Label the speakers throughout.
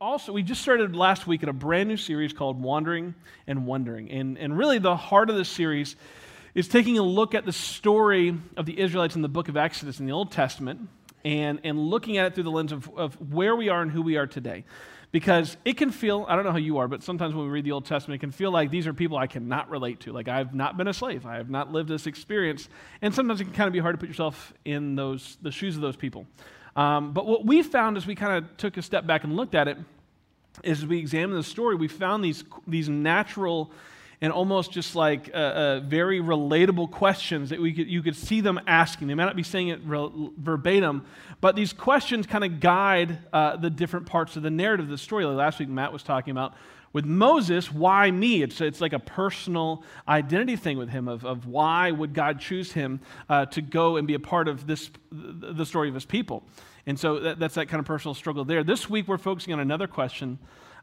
Speaker 1: also, we just started last week in a brand new series called Wandering and Wondering. And, and really, the heart of this series is taking a look at the story of the Israelites in the book of Exodus in the Old Testament and, and looking at it through the lens of, of where we are and who we are today. Because it can feel, I don't know how you are, but sometimes when we read the Old Testament, it can feel like these are people I cannot relate to. Like I've not been a slave, I have not lived this experience. And sometimes it can kind of be hard to put yourself in those, the shoes of those people. Um, but what we found as we kind of took a step back and looked at it is as we examined the story, we found these, these natural and almost just like uh, uh, very relatable questions that we could, you could see them asking. They might not be saying it re- verbatim, but these questions kind of guide uh, the different parts of the narrative of the story. Like last week, Matt was talking about with Moses, why me? It's, it's like a personal identity thing with him of, of why would God choose him uh, to go and be a part of this, the story of his people. And so that, that's that kind of personal struggle there. This week, we're focusing on another question,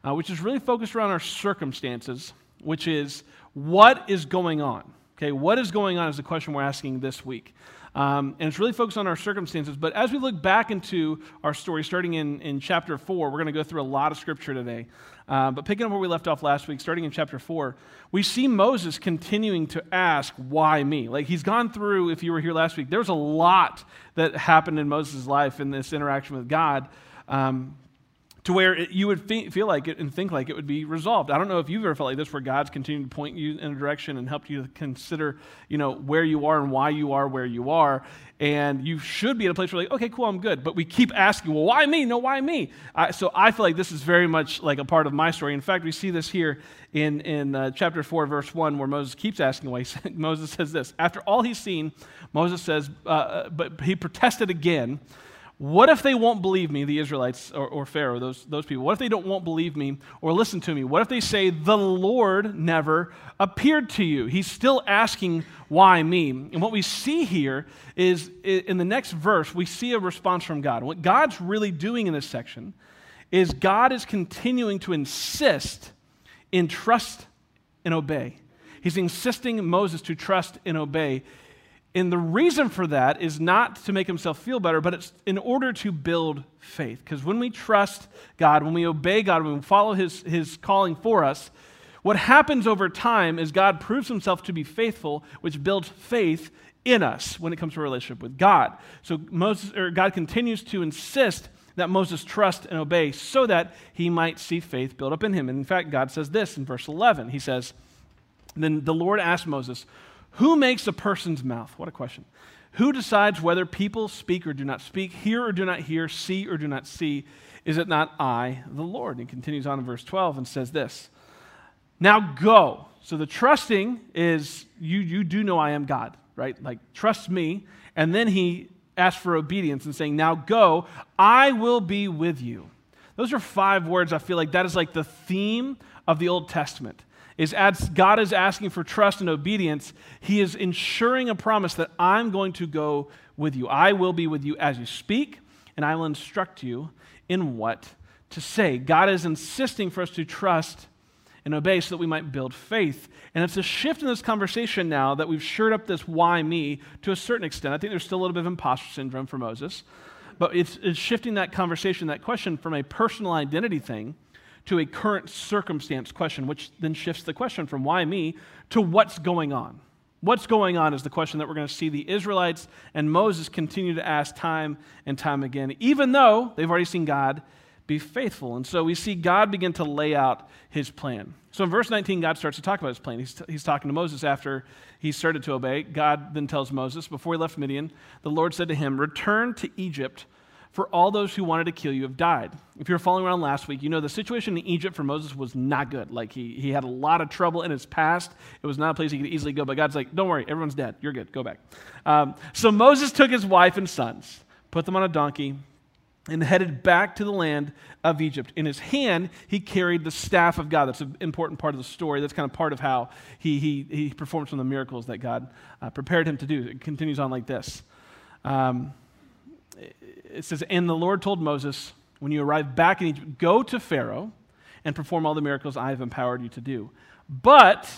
Speaker 1: uh, which is really focused around our circumstances, which is what is going on? Okay, what is going on is the question we're asking this week. Um, and it's really focused on our circumstances. But as we look back into our story, starting in, in chapter 4, we're going to go through a lot of scripture today. Uh, but picking up where we left off last week, starting in chapter 4, we see Moses continuing to ask, Why me? Like he's gone through, if you were here last week, there's a lot that happened in Moses' life in this interaction with God. Um, to where it, you would feel like it and think like it would be resolved. I don't know if you've ever felt like this, where God's continued to point you in a direction and help you to consider, you know, where you are and why you are where you are. And you should be in a place where, like, okay, cool, I'm good. But we keep asking, well, why me? No, why me? I, so I feel like this is very much like a part of my story. In fact, we see this here in, in uh, chapter 4, verse 1, where Moses keeps asking why. Moses says this After all he's seen, Moses says, uh, uh but he protested again. What if they won't believe me, the Israelites or, or, Pharaoh, those, those people? What if they don't won't believe me or listen to me? What if they say, the Lord never appeared to you? He's still asking, why me? And what we see here is in the next verse, we see a response from God. What God's really doing in this section is God is continuing to insist in trust and obey. He's insisting Moses to trust and obey and the reason for that is not to make himself feel better, but it's in order to build faith. Because when we trust God, when we obey God, when we follow his, his calling for us, what happens over time is God proves himself to be faithful, which builds faith in us when it comes to a relationship with God. So Moses, or God continues to insist that Moses trust and obey so that he might see faith build up in him. And in fact, God says this in verse 11. He says, Then the Lord asked Moses, who makes a person's mouth? What a question. Who decides whether people speak or do not speak, hear or do not hear, see or do not see? Is it not I, the Lord? And he continues on in verse 12 and says this Now go. So the trusting is you, you do know I am God, right? Like, trust me. And then he asks for obedience and saying, Now go, I will be with you. Those are five words I feel like that is like the theme of the Old Testament is as God is asking for trust and obedience, He is ensuring a promise that I'm going to go with you. I will be with you as you speak, and I will instruct you in what to say. God is insisting for us to trust and obey so that we might build faith. And it's a shift in this conversation now that we've shored up this why me to a certain extent. I think there's still a little bit of imposter syndrome for Moses, but it's, it's shifting that conversation, that question from a personal identity thing to a current circumstance question, which then shifts the question from why me to what's going on. What's going on is the question that we're going to see the Israelites and Moses continue to ask time and time again, even though they've already seen God be faithful. And so we see God begin to lay out his plan. So in verse 19, God starts to talk about his plan. He's, t- he's talking to Moses after he started to obey. God then tells Moses, before he left Midian, the Lord said to him, Return to Egypt for all those who wanted to kill you have died. If you were following around last week, you know the situation in Egypt for Moses was not good. Like he, he had a lot of trouble in his past. It was not a place he could easily go, but God's like, don't worry, everyone's dead. You're good. Go back. Um, so Moses took his wife and sons, put them on a donkey, and headed back to the land of Egypt. In his hand, he carried the staff of God. That's an important part of the story. That's kind of part of how he, he, he performed some of the miracles that God uh, prepared him to do. It continues on like this. Um, it says, And the Lord told Moses, When you arrive back in Egypt, go to Pharaoh and perform all the miracles I have empowered you to do. But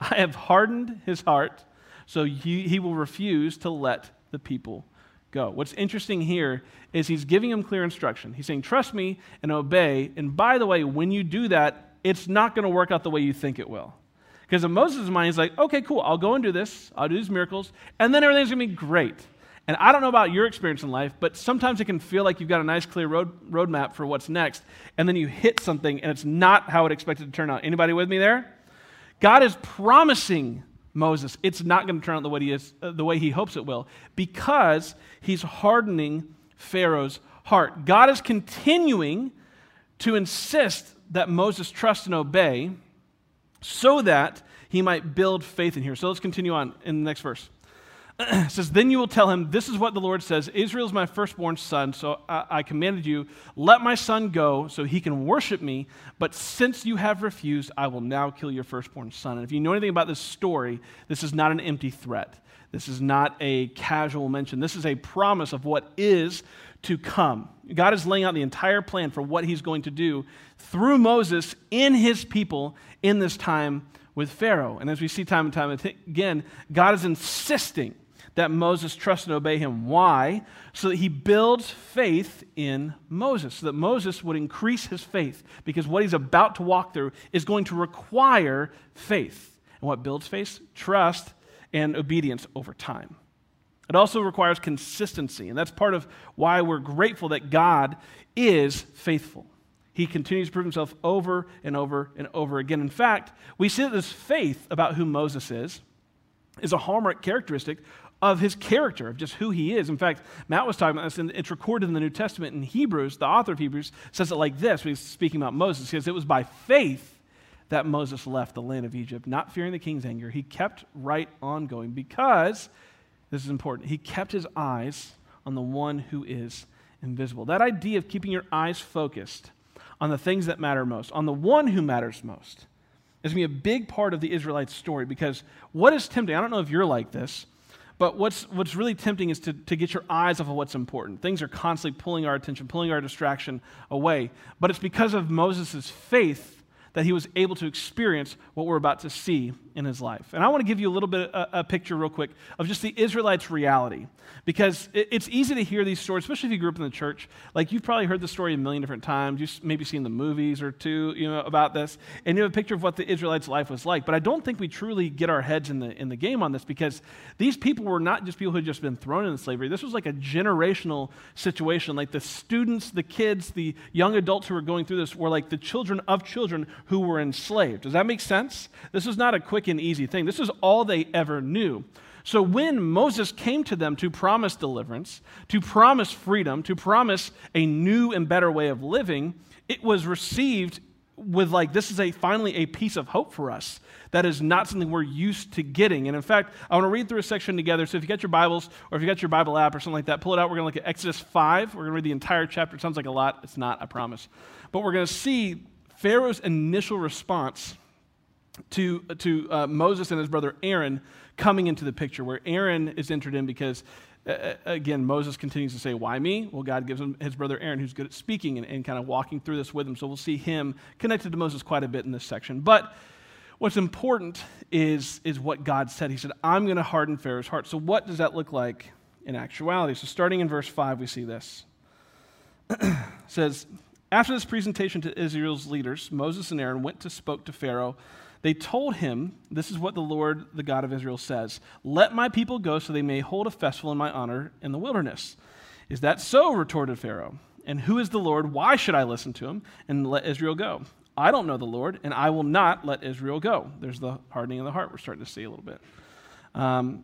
Speaker 1: I have hardened his heart, so he, he will refuse to let the people go. What's interesting here is he's giving him clear instruction. He's saying, Trust me and obey. And by the way, when you do that, it's not going to work out the way you think it will. Because in Moses' mind, he's like, Okay, cool, I'll go and do this, I'll do these miracles, and then everything's going to be great. And I don't know about your experience in life, but sometimes it can feel like you've got a nice, clear road roadmap for what's next, and then you hit something and it's not how it expected to turn out. Anybody with me there? God is promising Moses it's not going to turn out the way he is, uh, the way he hopes it will, because he's hardening Pharaoh's heart. God is continuing to insist that Moses trust and obey, so that he might build faith in here. So let's continue on in the next verse. says, Then you will tell him, This is what the Lord says Israel is my firstborn son, so I, I, commanded you, let my son go so he can worship me. But since you have refused, I will now kill your firstborn son. And if you know anything about this story, this is not an empty threat. This is not a casual mention. This is a promise of what is to come. God is laying out the entire plan for what he's going to do through Moses in his people in this time with Pharaoh. And as we see time and time again, God is insisting that Moses trust and obey him. Why? So that he builds faith in Moses, so that Moses would increase his faith, because what he's about to walk through is going to require faith. And what builds faith? Trust and obedience over time. It also requires consistency, and that's part of why we're grateful that God is faithful. He continues to prove himself over and over and over again. In fact, we see that this faith about who Moses is is a hallmark characteristic of his character, of just who he is. In fact, Matt was talking about this, and it's recorded in the New Testament in Hebrews. The author of Hebrews says it like this when he's speaking about Moses. He says, It was by faith that Moses left the land of Egypt, not fearing the king's anger. He kept right on going because, this is important, he kept his eyes on the one who is invisible. That idea of keeping your eyes focused on the things that matter most, on the one who matters most, is going to be a big part of the Israelites' story because what is tempting, I don't know if you're like this, but what's, what's really tempting is to, to get your eyes off of what's important. Things are constantly pulling our attention, pulling our distraction away. But it's because of Moses' faith that he was able to experience what we're about to see in his life. And I want to give you a little bit a, a picture, real quick, of just the Israelites' reality. Because it, it's easy to hear these stories, especially if you grew up in the church. Like you've probably heard the story a million different times. You've maybe seen the movies or two, you know, about this, and you have a picture of what the Israelites' life was like. But I don't think we truly get our heads in the in the game on this because these people were not just people who had just been thrown into slavery. This was like a generational situation. Like the students, the kids, the young adults who were going through this were like the children of children who were enslaved. Does that make sense? This was not a quick and easy thing. This is all they ever knew. So when Moses came to them to promise deliverance, to promise freedom, to promise a new and better way of living, it was received with like this is a finally a piece of hope for us. That is not something we're used to getting. And in fact i want to read through a section together. So if you got your bibles or if you got your bible app or something like that pull it out. We're going to look at exodus 5 we're going to read the entire chapter. It sounds like a lot. It's not i promise. But we're going to see pharaoh's initial response to, to uh, Moses and his brother Aaron coming into the picture, where Aaron is entered in because, uh, uh, again, Moses continues to say, Why me? Well, God gives him his brother Aaron, who's good at speaking and, and kind of walking through this with him. So we'll see him connected to Moses quite a bit in this section. But what's important is, is what God said. He said, I'm going to harden Pharaoh's heart. So, what does that look like in actuality? So, starting in verse 5, we see this. says, After this presentation to Israel's leaders, Moses and Aaron went to spoke to Pharaoh they told him, This is what the Lord, the God of Israel, says Let my people go so they may hold a festival in my honor in the wilderness. Is that so? retorted Pharaoh. And who is the Lord? Why should I listen to him and let Israel go? I don't know the Lord, and I will not let Israel go. There's the hardening of the heart we're starting to see a little bit. Um,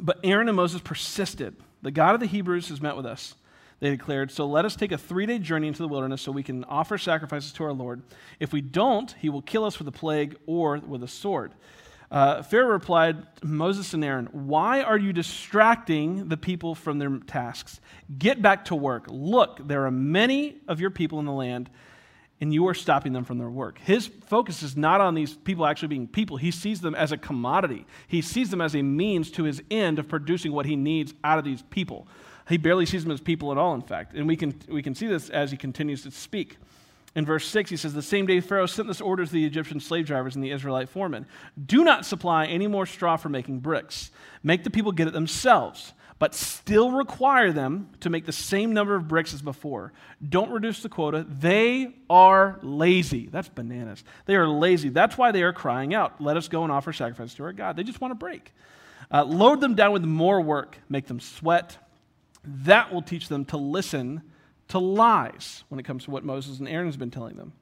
Speaker 1: but Aaron and Moses persisted. The God of the Hebrews has met with us they declared, So let us take a three day journey into the wilderness so we can offer sacrifices to our Lord. If we don't, he will kill us with a plague or with a sword. Uh, Pharaoh replied, Moses and Aaron, Why are you distracting the people from their tasks? Get back to work. Look, there are many of your people in the land, and you are stopping them from their work. His focus is not on these people actually being people. He sees them as a commodity, he sees them as a means to his end of producing what he needs out of these people. He barely sees them as people at all, in fact. And we can, we can see this as he continues to speak. In verse 6, he says, The same day Pharaoh sent this order to the Egyptian slave drivers and the Israelite foremen Do not supply any more straw for making bricks. Make the people get it themselves. but still require them to make the same number of bricks as before. Don't reduce the quota. They are lazy. That's bananas. They are lazy. That's why they are crying out, Let us go and offer sacrifice to our God. They just want to break. Uh, load them down with more work, make them sweat. That will teach them to listen to lies when it comes to what Moses and Aaron has been telling them.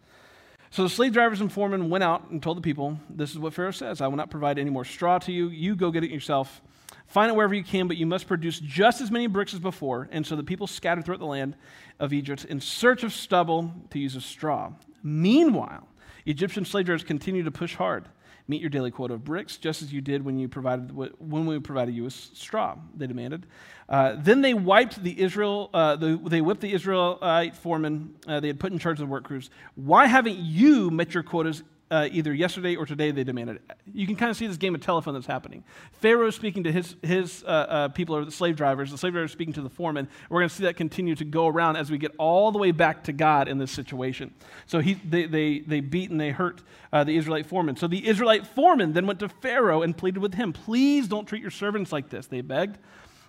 Speaker 1: So the slave drivers and foremen went out and told the people, This is what Pharaoh says I will not provide any more straw to you. You go get it yourself. Find it wherever you can, but you must produce just as many bricks as before. And so the people scattered throughout the land of Egypt in search of stubble to use as straw. Meanwhile, Egyptian slave drivers continued to push hard. Meet your daily quota of bricks, just as you did when, you provided, when we provided you with straw, they demanded. Uh, then they wiped the Israel, uh, the, they whipped the Israelite foremen uh, they had put in charge of the work crews. Why haven't you met your quotas uh, either yesterday or today they demanded. You can kind of see this game of telephone that's happening. Pharaoh is speaking to his, his uh, uh, people, or the slave drivers. The slave drivers speaking to the foreman. We're going to see that continue to go around as we get all the way back to God in this situation. So he, they, they, they beat and they hurt uh, the Israelite foreman. So the Israelite foreman then went to Pharaoh and pleaded with him, Please don't treat your servants like this, they begged.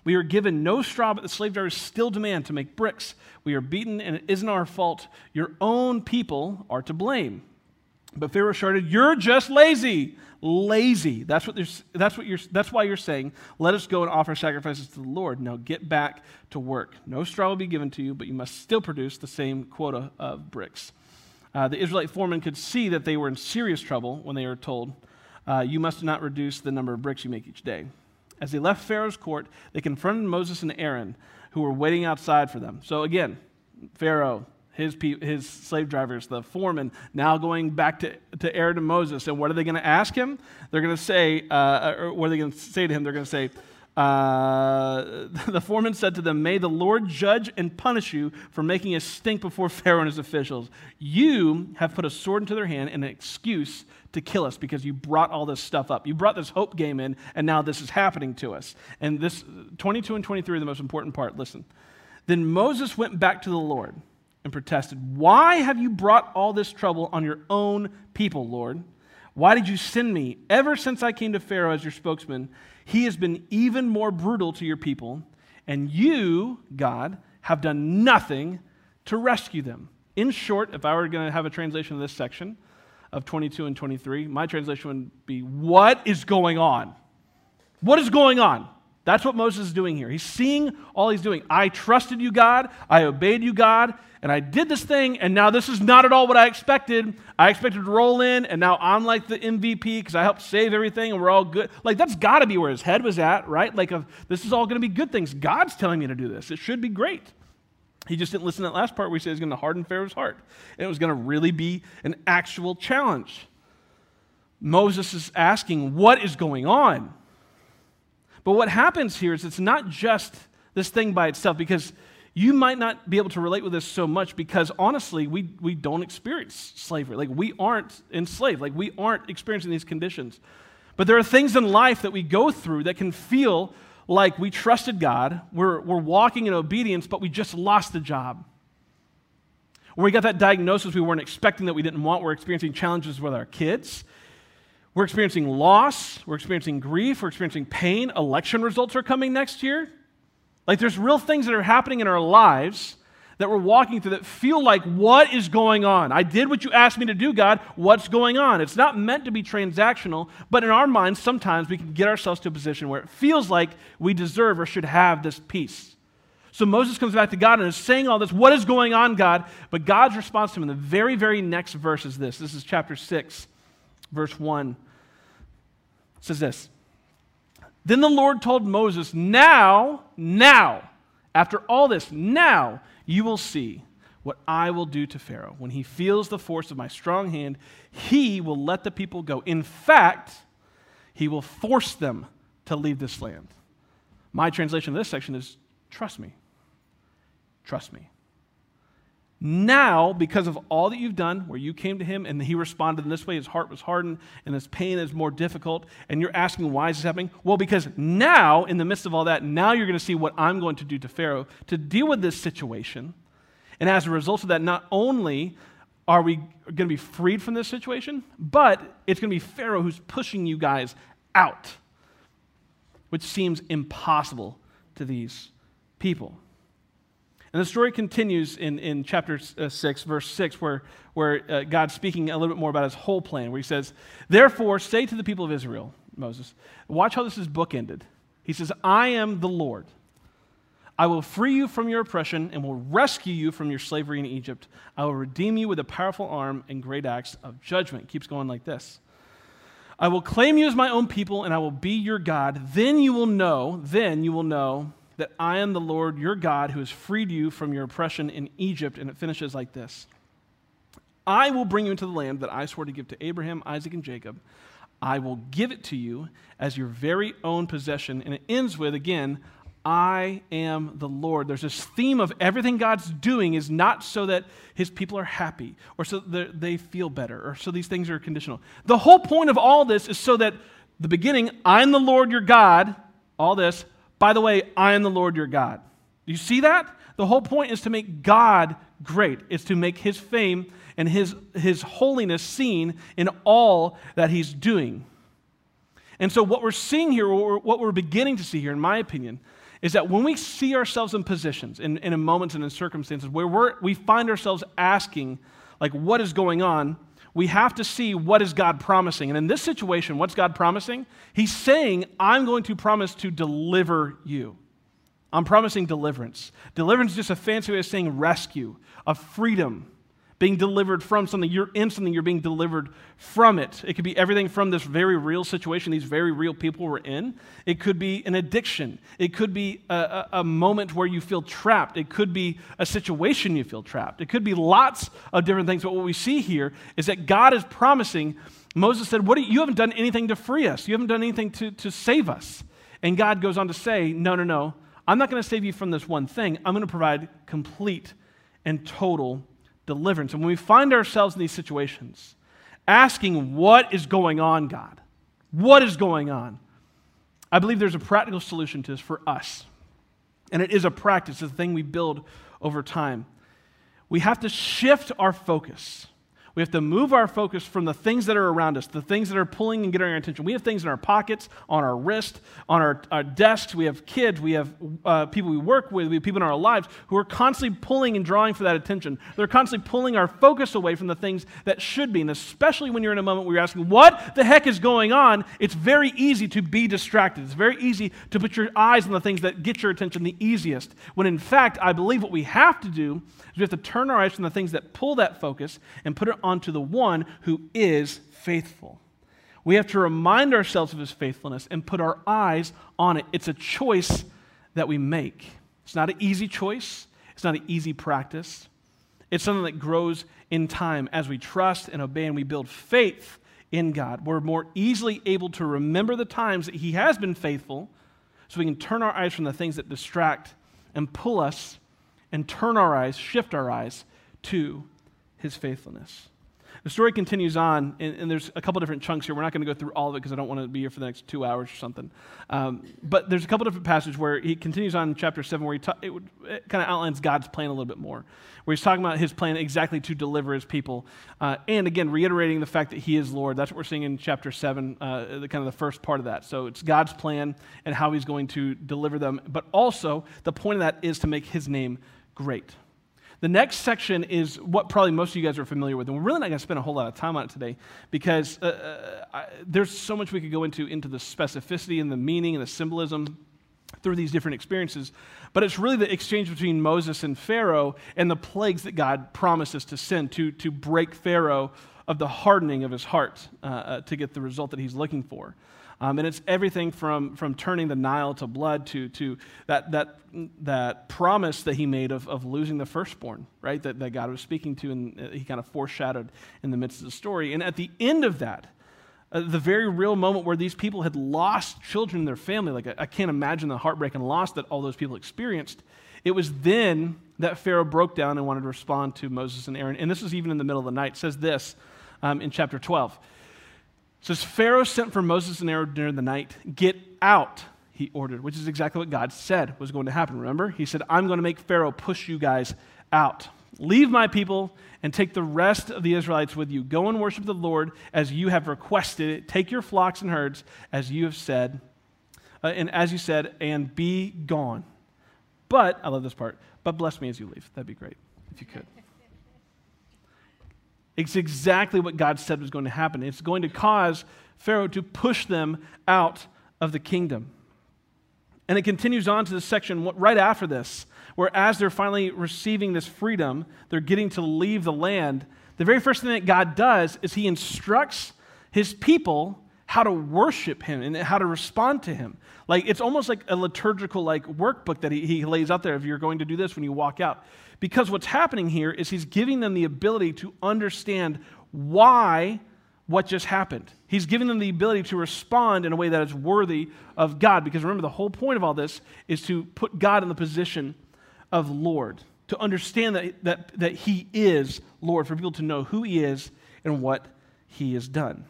Speaker 1: We are given no straw, but the slave drivers still demand to make bricks. We are beaten, and it isn't our fault. Your own people are to blame. But Pharaoh shouted, You're just lazy. Lazy. That's, what that's, what you're, that's why you're saying, Let us go and offer sacrifices to the Lord. Now get back to work. No straw will be given to you, but you must still produce the same quota of bricks. Uh, the Israelite foreman could see that they were in serious trouble when they were told, uh, You must not reduce the number of bricks you make each day. As they left Pharaoh's court, they confronted Moses and Aaron, who were waiting outside for them. So again, Pharaoh, his, his slave drivers, the foreman, now going back to, to Aaron and Moses. And what are they going to ask him? They're going to say, uh, or what are they going to say to him? They're going to say, uh, the foreman said to them, May the Lord judge and punish you for making a stink before Pharaoh and his officials. You have put a sword into their hand and an excuse to kill us because you brought all this stuff up. You brought this hope game in, and now this is happening to us. And this 22 and 23 are the most important part. Listen. Then Moses went back to the Lord and protested, Why have you brought all this trouble on your own people, Lord? Why did you send me? Ever since I came to Pharaoh as your spokesman, he has been even more brutal to your people, and you, God, have done nothing to rescue them. In short, if I were going to have a translation of this section of 22 and 23, my translation would be, What is going on? What is going on? That's what Moses is doing here. He's seeing all he's doing. I trusted you, God. I obeyed you, God. And I did this thing, and now this is not at all what I expected. I expected to roll in, and now I'm like the MVP because I helped save everything, and we're all good. Like, that's got to be where his head was at, right? Like, this is all going to be good things. God's telling me to do this. It should be great. He just didn't listen to that last part where he said he's going to harden Pharaoh's heart. And it was going to really be an actual challenge. Moses is asking, What is going on? But what happens here is it's not just this thing by itself, because you might not be able to relate with this so much because honestly, we, we don't experience slavery. Like, we aren't enslaved, like, we aren't experiencing these conditions. But there are things in life that we go through that can feel like we trusted God, we're, we're walking in obedience, but we just lost the job. Or we got that diagnosis we weren't expecting that we didn't want. We're experiencing challenges with our kids. We're experiencing loss, we're experiencing grief, we're experiencing pain. Election results are coming next year. Like there's real things that are happening in our lives that we're walking through that feel like, what is going on? I did what you asked me to do, God. What's going on? It's not meant to be transactional, but in our minds, sometimes we can get ourselves to a position where it feels like we deserve or should have this peace. So Moses comes back to God and is saying all this. What is going on, God? But God's response to him in the very, very next verse is this. This is chapter 6, verse 1 says this Then the Lord told Moses, Now, now, after all this, now you will see what I will do to Pharaoh. When he feels the force of my strong hand, he will let the people go. In fact, he will force them to leave this land. My translation of this section is trust me. Trust me. Now, because of all that you've done, where you came to him and he responded in this way, his heart was hardened and his pain is more difficult, and you're asking, why is this happening? Well, because now, in the midst of all that, now you're going to see what I'm going to do to Pharaoh to deal with this situation. And as a result of that, not only are we going to be freed from this situation, but it's going to be Pharaoh who's pushing you guys out, which seems impossible to these people. And the story continues in, in chapter uh, 6, verse 6, where, where uh, God's speaking a little bit more about his whole plan, where he says, Therefore, say to the people of Israel, Moses, watch how this is bookended. He says, I am the Lord. I will free you from your oppression and will rescue you from your slavery in Egypt. I will redeem you with a powerful arm and great acts of judgment. It keeps going like this. I will claim you as my own people and I will be your God. Then you will know, then you will know that I am the Lord your God who has freed you from your oppression in Egypt. And it finishes like this I will bring you into the land that I swore to give to Abraham, Isaac, and Jacob. I will give it to you as your very own possession. And it ends with, again, I am the Lord. There's this theme of everything God's doing is not so that his people are happy or so that they feel better or so these things are conditional. The whole point of all this is so that the beginning, I'm the Lord your God, all this, by the way, I am the Lord your God. Do you see that? The whole point is to make God great, it's to make his fame and his, his holiness seen in all that he's doing. And so, what we're seeing here, what we're beginning to see here, in my opinion, is that when we see ourselves in positions, in, in moments and in circumstances where we're, we find ourselves asking, like, what is going on, we have to see what is God promising. And in this situation, what's God promising? He's saying, I'm going to promise to deliver you. I'm promising deliverance. Deliverance is just a fancy way of saying rescue, of freedom, being delivered from something. You're in something, you're being delivered from it. It could be everything from this very real situation these very real people were in. It could be an addiction. It could be a, a, a, moment where you feel trapped. It could be a situation you feel trapped. It could be lots of different things. But what we see here is that God is promising. Moses said, what you, you haven't done anything to free us, you haven't done anything to, to save us. And God goes on to say, No, no, no. I'm not going to save you from this one thing. I'm going to provide complete and total deliverance. And when we find ourselves in these situations, asking, What is going on, God? What is going on? I believe there's a practical solution to this for us. And it is a practice, it's a thing we build over time. We have to shift our focus we have to move our focus from the things that are around us, the things that are pulling and getting our attention. We have things in our pockets, on our wrist, on our, our desks. We have kids. We have uh, people we work with. We have people in our lives who are constantly pulling and drawing for that attention. They're constantly pulling our focus away from the things that should be. And especially when you're in a moment where you're asking, what the heck is going on? It's very easy to be distracted. It's very easy to put your eyes on the things that get your attention the easiest. When in fact, I believe what we have to do is we have to turn our eyes from the things that pull that focus and put it onto the one who is faithful. We have to remind ourselves of his faithfulness and put our eyes on it. It's a choice that we make. It's not an easy choice, it's not an easy practice. It's something that grows in time as we trust and obey and we build faith in God. We're more easily able to remember the times that He has been faithful so we can turn our eyes from the things that distract and pull us and turn our eyes, shift our eyes to His faithfulness. The story continues on, and, and, there's a couple different chunks here. We're not going to go through all of it because I don't want to be here for the next two hours or something. Um, but there's a couple different passages where he continues on in chapter 7 where he ta- it, it kind of outlines God's plan a little bit more, where he's talking about his plan exactly to deliver his people. Uh, and again, reiterating the fact that he is Lord. That's what we're seeing in chapter 7, uh, the kind of the first part of that. So it's God's plan and how he's going to deliver them. But also, the point of that is to make his name great. The next section is what probably most of you guys are familiar with, and we're really not going to spend a whole lot of time on it today because uh, uh, I, there's so much we could go into into the specificity and the meaning and the symbolism through these different experiences. But it's really the exchange between Moses and Pharaoh and the plagues that God promises to send to, to break Pharaoh of the hardening of his heart uh, uh, to get the result that he's looking for. Um, and it's everything from, from turning the Nile to blood to, to that, that, that promise that he made of, of losing the firstborn, right? That, that God was speaking to, and uh, he kind of foreshadowed in the midst of the story. And at the end of that, uh, the very real moment where these people had lost children in their family, like I, I can't imagine the heartbreak and loss that all those people experienced. It was then that Pharaoh broke down and wanted to respond to Moses and Aaron. And this was even in the middle of the night. It says this um, in chapter 12 says Pharaoh sent for Moses and Aaron during the night. Get out, he ordered, which is exactly what God said was going to happen. Remember? He said, I'm going to make Pharaoh push you guys out. Leave my people and take the rest of the Israelites with you. Go and worship the Lord as you have requested it. Take your flocks and herds as you have said. uh, and as you said, and be gone. But, I love this part, but bless me as you leave. That'd be great if you could. It's exactly what God said was going to happen. It's going to cause Pharaoh to push them out of the kingdom. And it continues on to the section right after this, where as they're finally receiving this freedom, they're getting to leave the land. The very first thing that God does is he instructs his people how to worship him and how to respond to him. Like it's almost like a liturgical like workbook that he, he lays out there if you're going to do this when you walk out. Because what's happening here is he's giving them the ability to understand why what just happened. He's giving them the ability to respond in a way that is worthy of God. Because remember, the whole point of all this is to put God in the position of Lord, to understand that, that, that He is Lord, for people to know who He is and what He has done.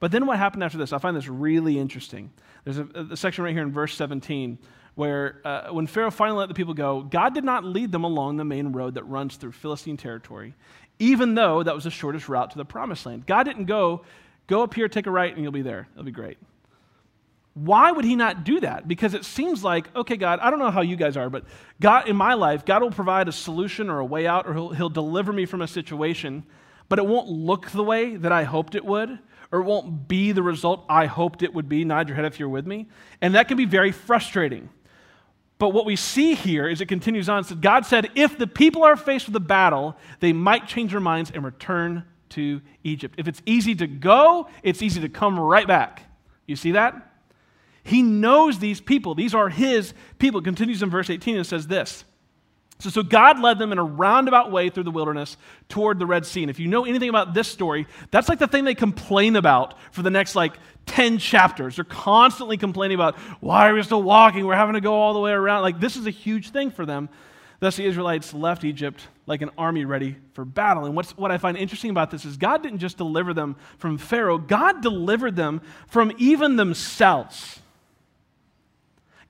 Speaker 1: But then what happened after this? I find this really interesting. There's a, a section right here in verse 17 where uh, when Pharaoh finally let the people go, God did not lead them along the main road that runs through Philistine territory, even though that was the shortest route to the promised land. God didn't go, go up here, take a right, and you'll be there. It'll be great. Why would he not do that? Because it seems like, okay, God, I don't know how you guys are, but God, in my life, God will provide a solution or a way out, or he'll, he'll deliver me from a situation, but it won't look the way that I hoped it would or it won't be the result I hoped it would be. Nod your head if you're with me. And that can be very frustrating. But what we see here is it continues on. So God said, if the people are faced with a battle, they might change their minds and return to Egypt. If it's easy to go, it's easy to come right back. You see that? He knows these people. These are his people. It continues in verse 18 and says this so, so God led them in a roundabout way through the wilderness toward the Red Sea. And if you know anything about this story, that's like the thing they complain about for the next like 10 chapters. They're constantly complaining about why are we still walking? We're having to go all the way around. Like this is a huge thing for them. Thus the Israelites left Egypt like an army ready for battle. And what's, what I find interesting about this is God didn't just deliver them from Pharaoh, God delivered them from even themselves.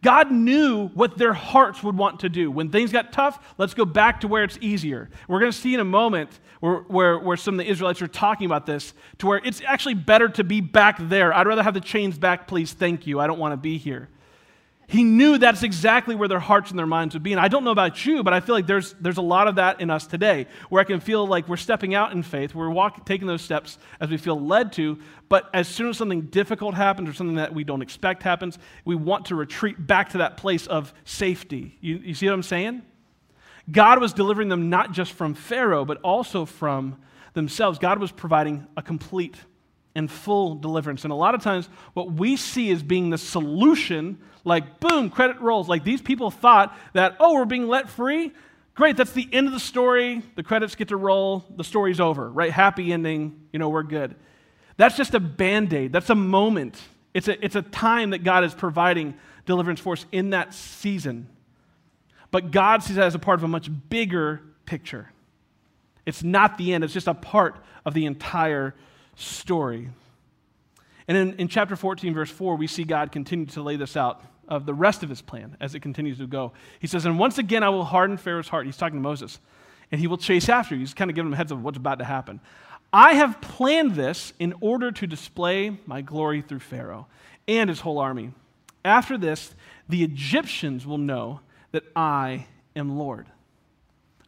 Speaker 1: God knew what their hearts would want to do. When things got tough, let's go back to where it's easier. We're going to see in a moment where, where, where, some of the Israelites are talking about this, to where it's actually better to be back there. I'd rather have the chains back, please. Thank you. I don't want to be here. He knew that's exactly where their hearts and their minds would be. And I don't know about you, but I feel like there's, there's a lot of that in us today, where I can feel like we're stepping out in faith, we're walking, taking those steps as we feel led to, but as soon as something difficult happens or something that we don't expect happens, we want to retreat back to that place of safety. You, you see what I'm saying? God was delivering them not just from Pharaoh, but also from themselves. God was providing a complete and full deliverance. And a lot of times, what we see as being the solution, like boom, credit rolls, like these people thought that, oh, we're being let free. Great, that's the end of the story. The credits get to roll. The story's over, right? Happy ending. You know, we're good. That's just a band aid. That's a moment. It's a, it's a time that God is providing deliverance for us in that season. But God sees that as a part of a much bigger picture. It's not the end, it's just a part of the entire story. And in, in chapter 14, verse 4, we see God continue to lay this out of the rest of his plan as it continues to go. He says, And once again I will harden Pharaoh's heart. He's talking to Moses. And he will chase after you. He's kind of giving him a heads up of what's about to happen. I have planned this in order to display my glory through Pharaoh and his whole army. After this, the Egyptians will know that I am Lord.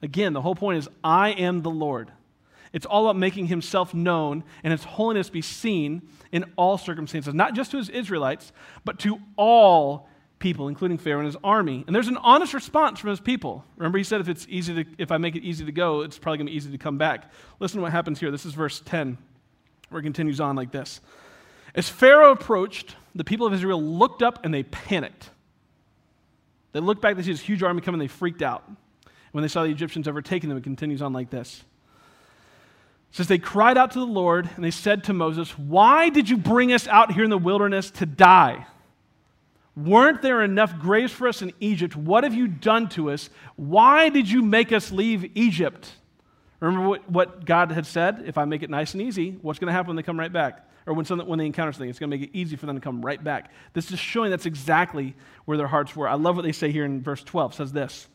Speaker 1: Again, the whole point is I am the Lord. It's all about making himself known and his holiness be seen in all circumstances, not just to his Israelites, but to all people, including Pharaoh and his army. And there's an honest response from his people. Remember, he said, if it's easy to, if I make it easy to go, it's probably going to be easy to come back. Listen to what happens here. This is verse 10, where it continues on like this. As Pharaoh approached, the people of Israel looked up and they panicked. They looked back, they see this huge army coming, they freaked out. When they saw the Egyptians overtaking them, it continues on like this. Says, They cried out to the Lord and they said to Moses, Why did you bring us out here in the wilderness to die? Weren't there enough graves for us in Egypt? What have you done to us? Why did you make us leave Egypt? Remember what, what God had said? If I make it nice and easy, what's going to happen when they come right back? Or when, when they encounter something, it's going to make it easy for them to come right back. This is showing that's exactly where their hearts were. I love what they say here in verse 12. It says this.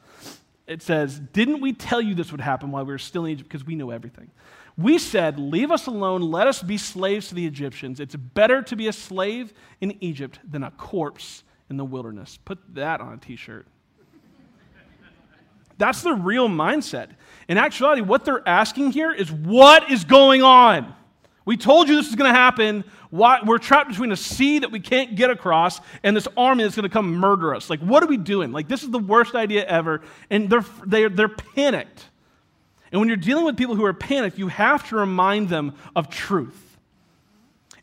Speaker 1: It says, Didn't we tell you this would happen while we were still in Egypt? Because we know everything. We said, Leave us alone, let us be slaves to the Egyptians. It's better to be a slave in Egypt than a corpse in the wilderness. Put that on a t shirt. That's the real mindset. In actuality, what they're asking here is what is going on? We told you this is going to happen. Why, we're trapped between a sea that we can't get across and this army that's going to come murder us. Like, what are we doing? Like, this is the worst idea ever. And they're, they're, they're panicked. And when you're dealing with people who are panicked, you have to remind them of truth.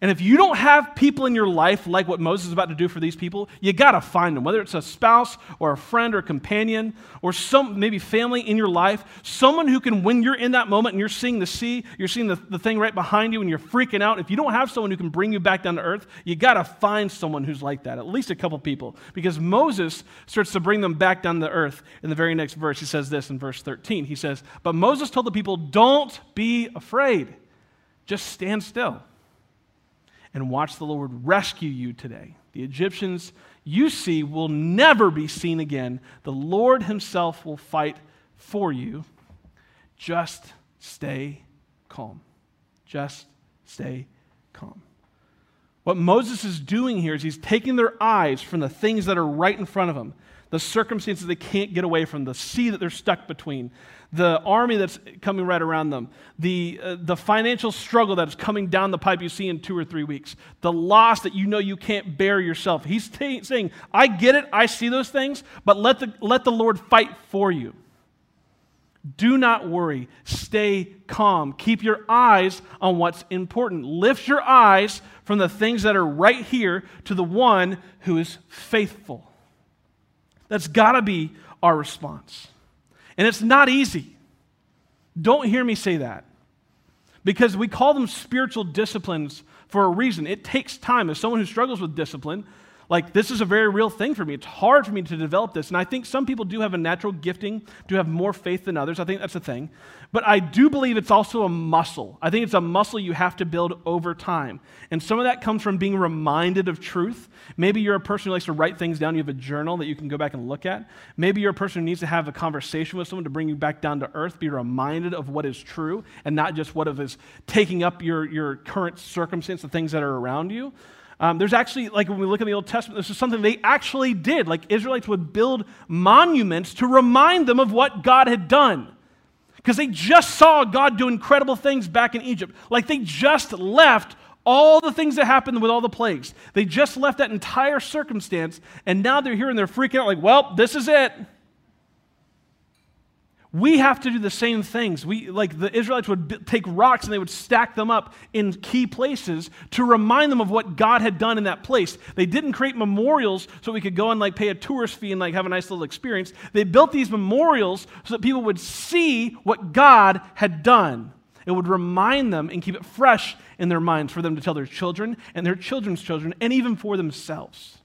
Speaker 1: And if you don't have people in your life like what Moses is about to do for these people, you got to find them, whether it's a spouse or a friend or a companion or some maybe family in your life, someone who can, when you're in that moment and you're seeing the sea, you're seeing the, the thing right behind you and you're freaking out. If you don't have someone who can bring you back down to earth, you got to find someone who's like that, at least a couple people. Because Moses starts to bring them back down to earth in the very next verse. He says this in verse 13. He says, But Moses told the people, Don't be afraid, just stand still and watch the Lord rescue you today. The Egyptians you see will never be seen again. The Lord Himself will fight for you. Just stay calm. Just stay calm. What Moses is doing here is he's taking their eyes from the things that are right in front of them, the circumstances they can't get away from, the sea that they're stuck between, the army that's coming right around them, the, uh, the financial struggle that's coming down the pipe you see in two or three weeks, the loss that you know you can't bear yourself. He's t- saying, I get it, I see those things, but let the, let the Lord fight for you. Do not worry. Stay calm. Keep your eyes on what's important. Lift your eyes from the things that are right here to the one who is faithful. That's got to be our response. And it's not easy. Don't hear me say that. Because we call them spiritual disciplines for a reason. It takes time. As someone who struggles with discipline, like, this is a very real thing for me. It's hard for me to develop this. And I think some people do have a natural gifting, do have more faith than others. I think that's a thing. But I do believe it's also a muscle. I think it's a muscle you have to build over time. And some of that comes from being reminded of truth. Maybe you're a person who likes to write things down. You have a journal that you can go back and look at. Maybe you're a person who needs to have a conversation with someone to bring you back down to earth, be reminded of what is true and not just what is taking up your, your current circumstance, the things that are around you. Um, there's actually, like when we look in the Old Testament, this is something they actually did. Like Israelites would build monuments to remind them of what God had done. Because they just saw God do incredible things back in Egypt. Like they just left all the things that happened with all the plagues. They just left that entire circumstance, and now they're here and they're freaking out, like, well, this is it we have to do the same things. We, like the Israelites would b- take rocks and they would stack them up in key places to remind them of what God had done in that place. They didn't create memorials so we could go and like pay a tourist fee and like have a nice little experience. They built these memorials so that people would see what God had done. It would remind them and keep it fresh in their minds for them to tell their children and their children's children and even for themselves.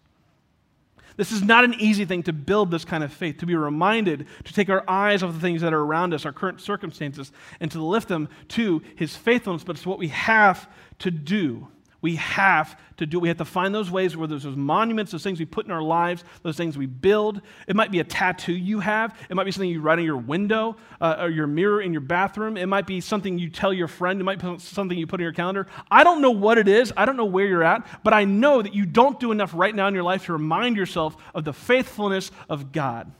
Speaker 1: This is not an easy thing to build this kind of faith, to be reminded to take our eyes off the things that are around us, our current circumstances, and to lift them to His faithfulness. But it's what we have to do. We have to do. We have to find those ways where there's those monuments, those things we put in our lives, those things we build. It might be a tattoo you have. It might be something you write on your window uh, or your mirror in your bathroom. It might be something you tell your friend. It might be something you put in your calendar. I don't know what it is. I don't know where you're at, but I know that you don't do enough right now in your life to remind yourself of the faithfulness of God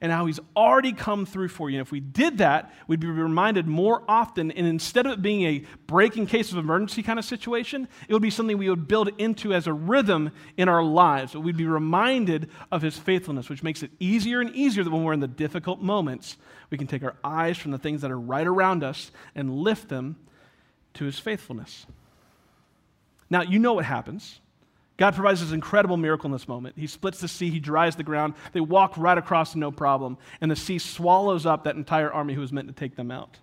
Speaker 1: and how he's already come through for you. And if we did that, we'd be reminded more often. And instead of it being a breaking case of emergency kind of situation, it would be something we would build into as a rhythm in our lives. We'd be reminded of his faithfulness, which makes it easier and easier that when we're in the difficult moments, we can take our eyes from the things that are right around us and lift them to his faithfulness. Now, you know what happens. God provides this incredible miracle in this moment. He splits the sea, he dries the ground. They walk right across no problem, and the sea swallows up that entire army who was meant to take them out.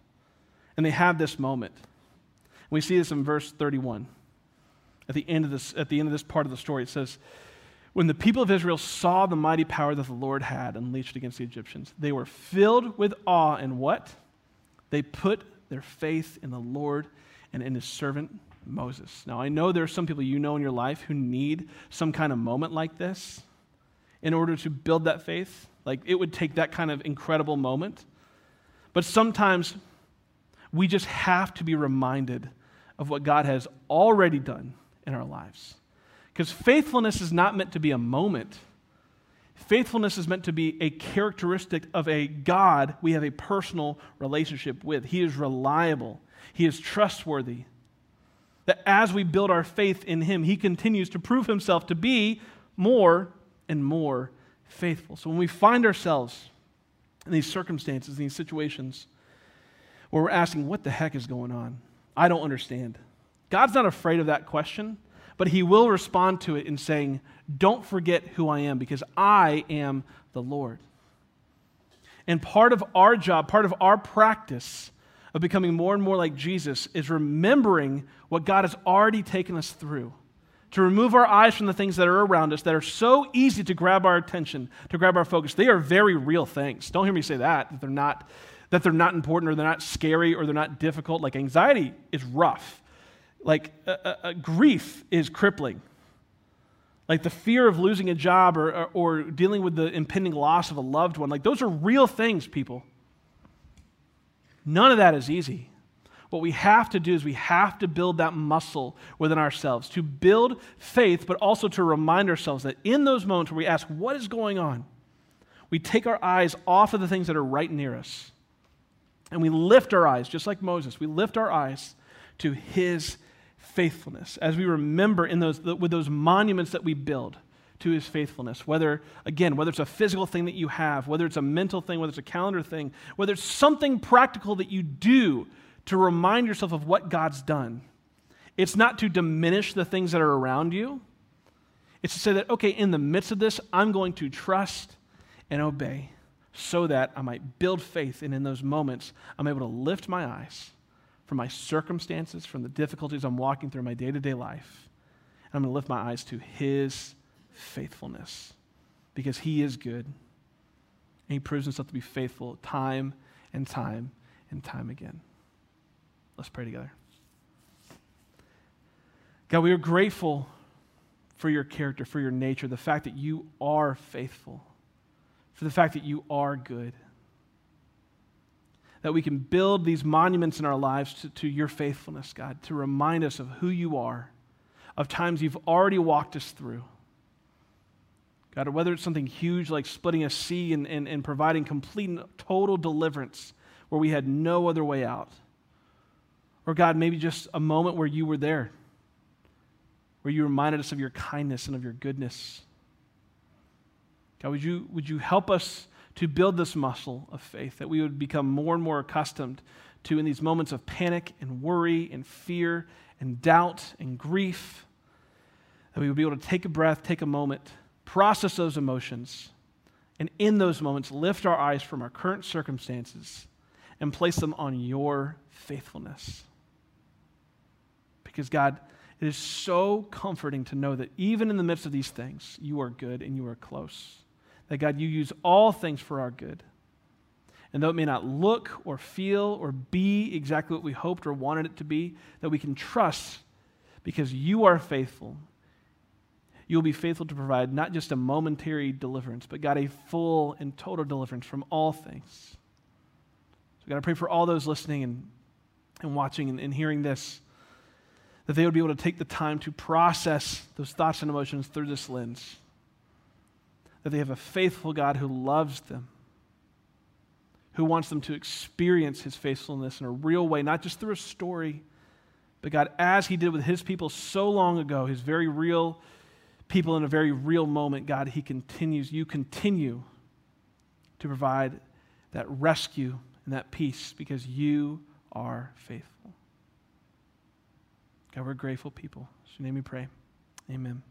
Speaker 1: And they have this moment. We see this in verse 31. At the end of this, at the end of this part of the story, it says, When the people of Israel saw the mighty power that the Lord had unleashed against the Egyptians, they were filled with awe and what? They put their faith in the Lord and in his servant Moses. Now, I know there are some people you know in your life who need some kind of moment like this in order to build that faith. Like, it would take that kind of incredible moment. But sometimes we just have to be reminded of what God has already done in our lives. Because faithfulness is not meant to be a moment. Faithfulness is meant to be a characteristic of a God we have a personal relationship with. He is reliable, He is trustworthy. That as we build our faith in Him, He continues to prove Himself to be more and more faithful. So when we find ourselves in these circumstances, in these situations, where we're asking, what the heck is going on? I don't understand. God's not afraid of that question, but He will respond to it in saying, Don't forget who I am, because I am the Lord. And part of our job, part of our practice of becoming more and more like Jesus is remembering what God has already taken us through. To remove our eyes from the things that are around us that are so easy to grab our attention, to grab our focus. They are very real things. Don't hear me say that, that they're not that they're not important or they're not scary or they're not difficult. Like anxiety is rough. Like uh, uh, grief is crippling. Like the fear of losing a job or, or, or dealing with the impending loss of a loved one. Like those are real things, people. None of that is easy. What we have to do is we have to build that muscle within ourselves to build faith, but also to remind ourselves that in those moments where we ask, What is going on? we take our eyes off of the things that are right near us and we lift our eyes, just like Moses, we lift our eyes to his faithfulness as we remember in those, with those monuments that we build to his faithfulness. Whether, again, whether it's a physical thing that you have, whether it's a mental thing, whether it's a calendar thing, whether it's something practical that you do to remind yourself of what God's done. It's not to diminish the things that are around you. It's to say that, okay, in the midst of this, I'm going to trust and obey so that I might build faith. And in those moments, I'm able to lift my eyes from my circumstances, from the difficulties I'm walking through in my day to day life. And I'm going to lift my eyes to His faithfulness because He is good. And He proves Himself to be faithful time and time and time again. Let's pray together. God, we are grateful for your character, for your nature, the fact that you are faithful for the fact that you are good. That we can build these monuments in our lives to, to your faithfulness, God, to remind us of who you are, of times you've already walked us through. God, whether it's something huge like splitting a sea and, and, and providing complete and total deliverance where we had no other way out. Or, God, maybe just a moment where you were there, where you reminded us of your kindness and of your goodness. God, would you, would you help us to build this muscle of faith that we would become more and more accustomed to in these moments of panic and worry and fear and doubt and grief? That we would be able to take a breath, take a moment, process those emotions, and in those moments lift our eyes from our current circumstances and place them on your faithfulness. Because, God, it is so comforting to know that even in the midst of these things, you are good and you are close that God, you use all things for our good. And though it may not look or feel or be exactly what we hoped or wanted it to be, that we can trust because you are faithful. You will be faithful to provide not just a momentary deliverance, but God, a full and total deliverance from all things. So, God, I pray for all those listening and, and watching and, and hearing this, that they would be able to take the time to process those thoughts and emotions through this lens that they have a faithful God who loves them, who wants them to experience his faithfulness in a real way, not just through a story, but God, as he did with his people so long ago, his very real people in a very real moment, God, he continues, you continue to provide that rescue and that peace because you are faithful. God, we're grateful people. In your name we pray. Amen.